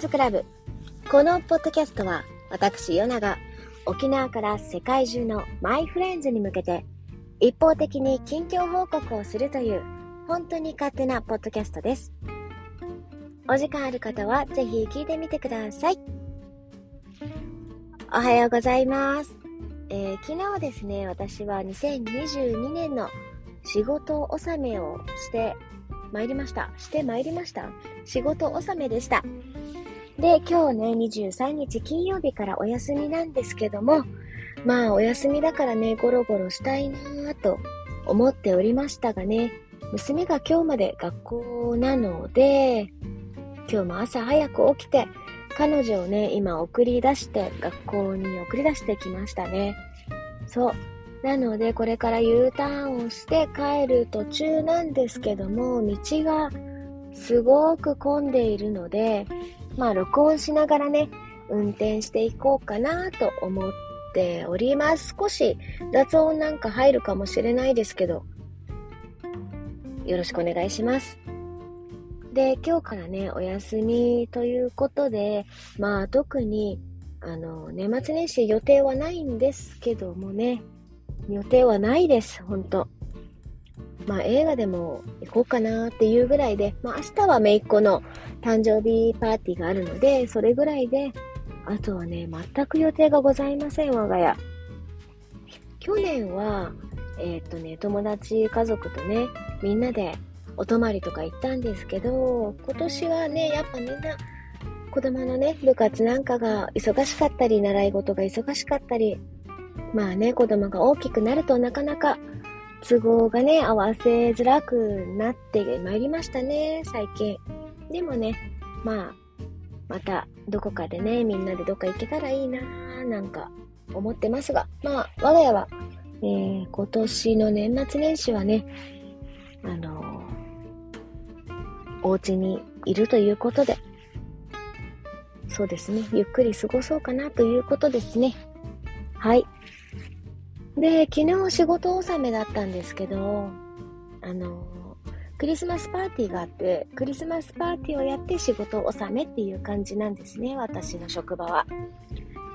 ズクラブ。このポッドキャストは、私、ヨナが沖縄から世界中のマイフレンズに向けて、一方的に近況報告をするという、本当に勝手なポッドキャストです。お時間ある方は、ぜひ聞いてみてください。おはようございます。えー、昨日ですね、私は2022年の仕事納めをして参りました。して参りました。仕事納めでした。で、今日ね、23日金曜日からお休みなんですけども、まあお休みだからね、ゴロゴロしたいなぁと思っておりましたがね、娘が今日まで学校なので、今日も朝早く起きて、彼女をね、今送り出して、学校に送り出してきましたね。そう。なので、これから U ターンをして帰る途中なんですけども、道がすごく混んでいるので、まあ、録音しながらね、運転していこうかなと思っております。少し雑音なんか入るかもしれないですけど、よろしくお願いします。で、今日からね、お休みということで、まあ特に、あの、年末年始予定はないんですけどもね、予定はないです、ほんと。まあ映画でも行こうかなっていうぐらいで、まあ明日は姪っ子の誕生日パーティーがあるので、それぐらいで、あとはね、全く予定がございません、我が家。去年は、えー、っとね、友達、家族とね、みんなでお泊まりとか行ったんですけど、今年はね、やっぱみんな、子供のね、部活なんかが忙しかったり、習い事が忙しかったり、まあね、子供が大きくなるとなかなか都合がね、合わせづらくなってまいりましたね、最近。でもね、まあ、またどこかでね、みんなでどっか行けたらいいなぁ、なんか思ってますが、まあ、我が家は、えー、今年の年末年始はね、あのー、お家にいるということで、そうですね、ゆっくり過ごそうかなということですね。はい。で、昨日仕事納めだったんですけど、あの、クリスマスパーティーがあって、クリスマスパーティーをやって仕事納めっていう感じなんですね、私の職場は。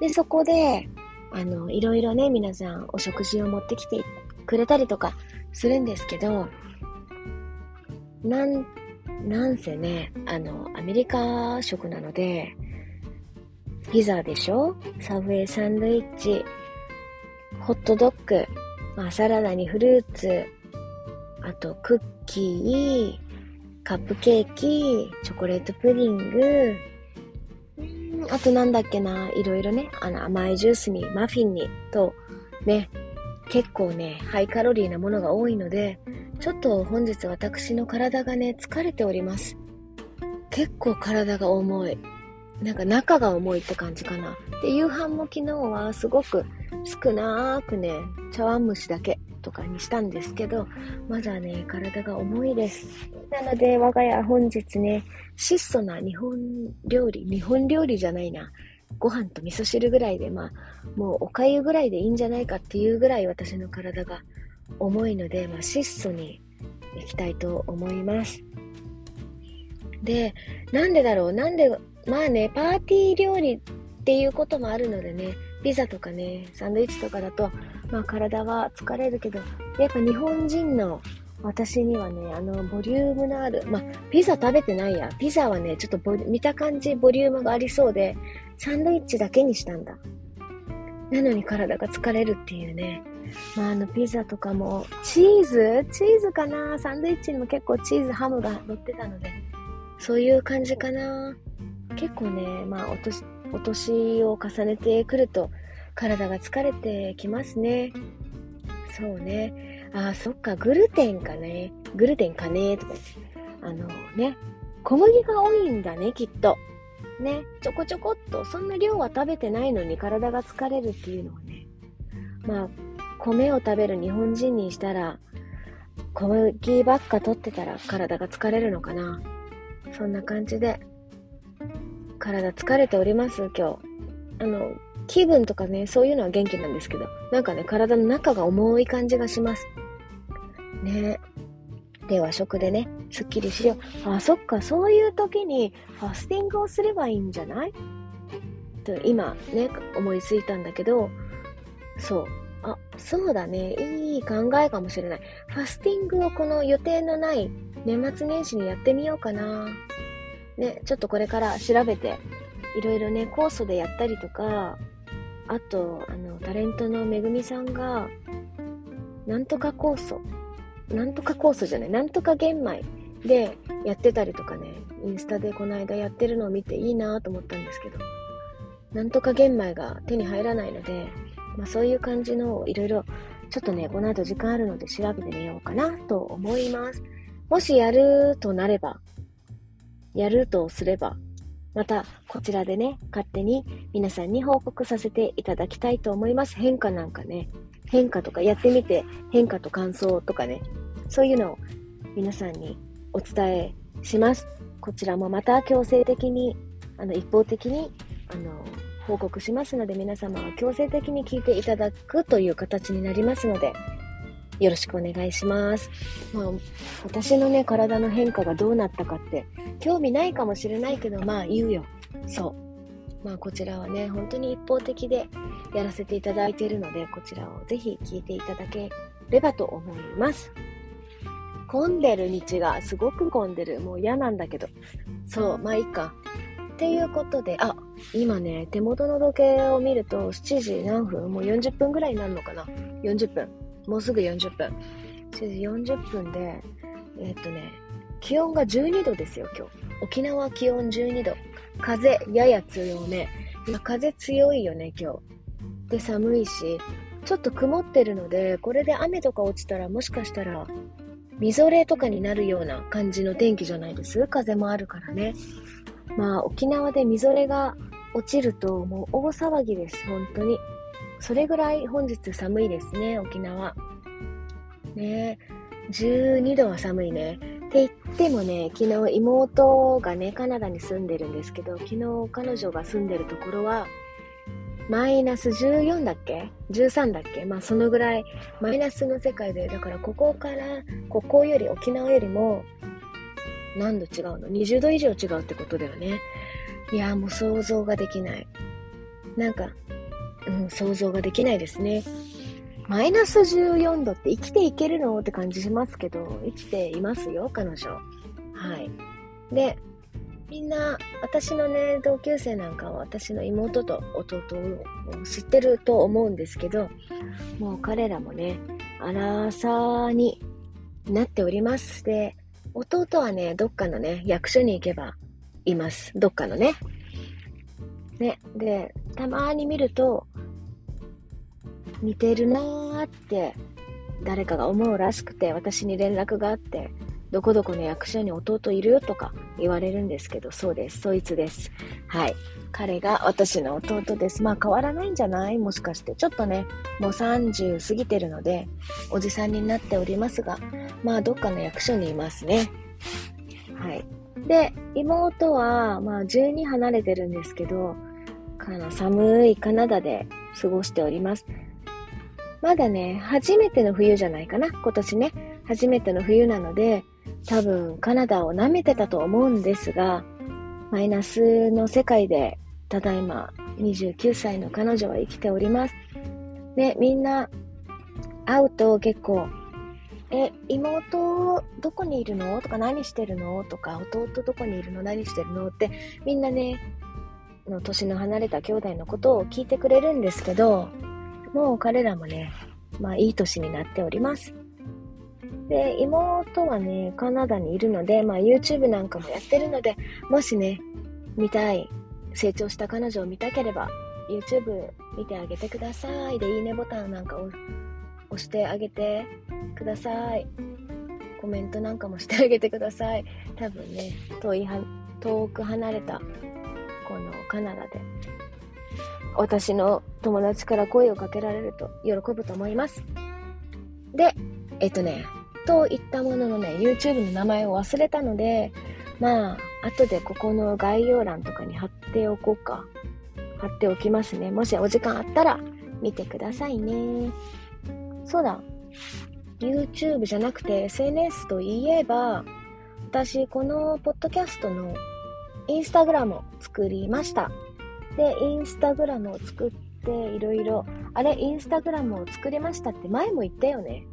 で、そこで、あの、いろいろね、皆さんお食事を持ってきてくれたりとかするんですけど、なん、なんせね、あの、アメリカ食なので、ピザでしょ？サブウェイサンドイッチ、ホットドッグ、まあ、サラダにフルーツ、あとクッキー、カップケーキ、チョコレートプディング、あとなんだっけな、いろいろね、あの甘いジュースにマフィンにと、ね、結構ね、ハイカロリーなものが多いので、ちょっと本日私の体がね、疲れております。結構体が重い。なんか中が重いって感じかな。で、夕飯も昨日はすごく少なくね、茶碗蒸しだけとかにしたんですけど、まだね、体が重いです。なので、我が家本日ね、質素な日本料理、日本料理じゃないな、ご飯と味噌汁ぐらいで、まあ、もうお粥ぐらいでいいんじゃないかっていうぐらい私の体が重いので、まあ、質素にいきたいと思います。で、なんでだろう？なんで、まあね、パーティー料理っていうこともあるのでね、ピザとかね、サンドイッチとかだと、まあ体は疲れるけど、やっぱ日本人の私にはね、あの、ボリュームのある、まあ、ピザ食べてないや。ピザはね、ちょっと見た感じボリュームがありそうで、サンドイッチだけにしたんだ。なのに体が疲れるっていうね。まあ、あの、ピザとかも、チーズ？チーズかな？サンドイッチにも結構チーズ、ハムが乗ってたので、そういう感じかな結構ね、まあ、お年、お年を重ねてくると体が疲れてきますね。そうね。ああ、そっか、グルテンかね。グルテンかねとかあのね、小麦が多いんだね、きっと。ね、ちょこちょこっと、そんな量は食べてないのに体が疲れるっていうのはね。まあ、米を食べる日本人にしたら、小麦ばっか取ってたら体が疲れるのかな。そんな感じで、体疲れております、今日。あの、気分とかね、そういうのは元気なんですけど、なんかね、体の中が重い感じがします。ねで、和食でね、すっきりしよう。あ、そっか、そういう時にファスティングをすればいいんじゃない？と今ね、思いついたんだけど、そう。あ、そうだね。いい考えかもしれない。ファスティングをこの予定のない年末年始にやってみようかな。ね、ちょっとこれから調べて、いろいろね、酵素でやったりとか、あと、あの、タレントのめぐみさんが、なんとか酵素、なんとか酵素じゃない、なんとか玄米でやってたりとかね、インスタでこの間やってるのを見ていいなと思ったんですけど、なんとか玄米が手に入らないので、まあそういう感じのいろいろ、ちょっとね、この後時間あるので調べてみようかなと思います。もしやるとなれば、やるとすれば、またこちらでね、勝手に皆さんに報告させていただきたいと思います。変化なんかね、変化とかやってみて変化と感想とかね、そういうのを皆さんにお伝えします。こちらもまた強制的に、あの一方的にあの報告しますので皆様は強制的に聞いていただくという形になりますので、よろしくお願いします。まあ、私のね、体の変化がどうなったかって、興味ないかもしれないけど、まあ言うよ。そう。まあこちらはね、本当に一方的でやらせていただいているので、こちらをぜひ聞いていただければと思います。混んでる道がすごく混んでる。もう嫌なんだけど。そう、まあいいか。っていうことで、あ、今ね、手元の時計を見ると7時何分？もう40分ぐらいになるのかな ?40 分。もうすぐ40分。40分で、えー、っとね、気温が12度ですよ、今日。沖縄気温12度。風やや強め。今風強いよね、今日。で、寒いし、ちょっと曇ってるので、これで雨とか落ちたらもしかしたら、みぞれとかになるような感じの天気じゃないです？風もあるからね。まあ、沖縄でみぞれが落ちるともう大騒ぎです、本当に。それぐらい本日寒いですね、沖縄。ね12度は寒いね。って言ってもね、昨日妹がね、カナダに住んでるんですけど、昨日彼女が住んでるところは、マイナス14だっけ ?13 だっけ？まあそのぐらいマイナスの世界で、だからここから、ここより沖縄よりも何度違うの ?20 度以上違うってことだよね。いや、もう想像ができない。なんか、うん、想像ができないですね。マイナス14度って生きていけるの？って感じしますけど、生きていますよ、彼女。はい。で、みんな、私のね、同級生なんかは私の妹と弟を知ってると思うんですけど、もう彼らもね、アラサーになっております。で、弟はね、どっかのね、役所に行けばいます。どっかのね。ね、で、たまに見ると、似てるなーって誰かが思うらしくて、私に連絡があって、どこどこの役所に弟いるよとか言われるんですけど、そうです。そいつです。はい。彼が私の弟です。まあ変わらないんじゃない？もしかして。ちょっとね、もう30過ぎてるので、おじさんになっておりますが、まあどっかの役所にいますね。はい。で、妹は、まあ12離れてるんですけど、かな寒いカナダで過ごしております。まだね、初めての冬じゃないかな、今年ね。初めての冬なので、多分カナダを舐めてたと思うんですが、マイナスの世界で、ただいま29歳の彼女は生きております。で、みんな会うと結構、え、妹どこにいるの？とか何してるの？とか、弟どこにいるの何してるの？ってみんなね、の年の離れた兄弟のことを聞いてくれるんですけど、もう彼らもね、まあいい年になっております。で、妹はね、カナダにいるので、まあ YouTube なんかもやってるので、もしね、見たい、成長した彼女を見たければ、YouTube 見てあげてください。で、いいねボタンなんかを押してあげてください。コメントなんかもしてあげてください。多分ね、遠いは、遠く離れた、カナダで私の友達から声をかけられると喜ぶと思います。で、えっとね、といったもののね、YouTube の名前を忘れたので、まあ、後でここの概要欄とかに貼っておこうか。貼っておきますね。もしお時間あったら見てくださいね。そうだ。YouTube じゃなくて SNS といえば、私、このポッドキャストのインスタグラムを作りました。で、インスタグラムを作っていろいろ、あれ、インスタグラムを作りましたって前も言ったよね。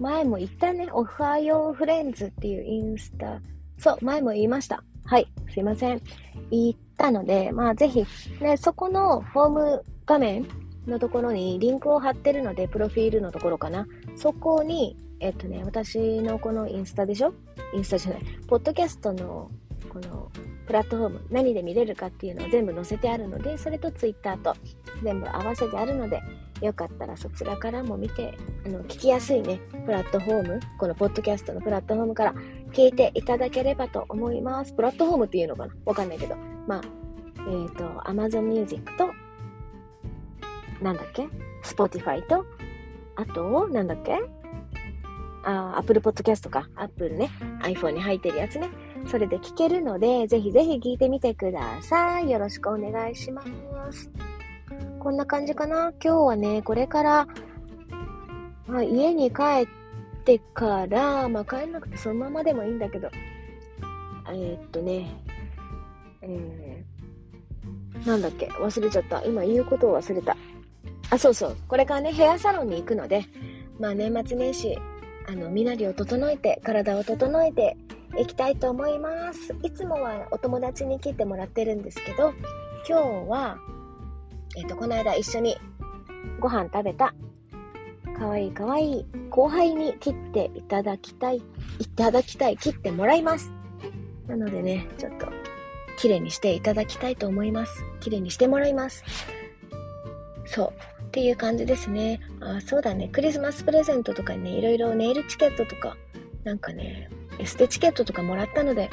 前も言ったね。おはようフレンズっていうインスタ。そう、前も言いました。はい、すいません。言ったので、まあぜひ、ね、そこのホーム画面のところにリンクを貼ってるので、プロフィールのところかな。そこに、えっとね、私のこのインスタでしょ？インスタじゃない。ポッドキャストのこのプラットフォーム、何で見れるかっていうのを全部載せてあるので、それとツイッターと全部合わせてあるので、よかったらそちらからも見て、あの、聞きやすいね、プラットフォーム、このポッドキャストのプラットフォームから聞いていただければと思います。プラットフォームっていうのかな？わかんないけど。まあ、えっ、ー、と、Amazon Music と、なんだっけ ?Spotify と、あと、なんだっけ？あ、Apple Podcast か。Apple ね。iPhone に入ってるやつね。それで聞けるので、ぜひぜひ聞いてみてください。よろしくお願いします。こんな感じかな？今日はね、これから、まあ、家に帰ってから、まあ、帰んなくてそのままでもいいんだけど、えー、っとね、えー、なんだっけ？忘れちゃった。今言うことを忘れた。あ、そうそう。これからね、ヘアサロンに行くので、まあ年末年始、あの、身なりを整えて、体を整えていきたいと思います。いつもはお友達に切ってもらってるんですけど、今日は、えっ、と、この間一緒にご飯食べた、かわいいかわいい後輩に切っていただきたい、いただきたい、切ってもらいます。なのでね、ちょっと、綺麗にしていただきたいと思います。綺麗にしてもらいます。そう。っていう感じですね。あ、そうだね。クリスマスプレゼントとかね、いろいろネイルチケットとか、なんかね、エステチケットとかもらったので、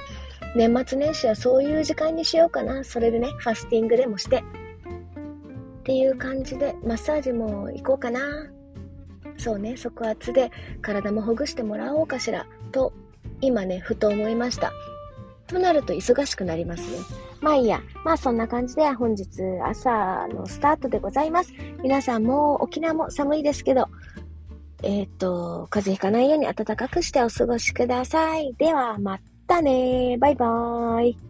年末年始はそういう時間にしようかな。それでね、ファスティングでもして。っていう感じで、マッサージも行こうかな。そうね、即圧で体もほぐしてもらおうかしら。と、今ね、ふと思いました。となると忙しくなりますね。まあいいや。まあそんな感じで本日朝のスタートでございます。皆さんも沖縄も寒いですけど、えっ、ー、と、風邪ひかないように暖かくしてお過ごしください。ではまたねバイバーイ。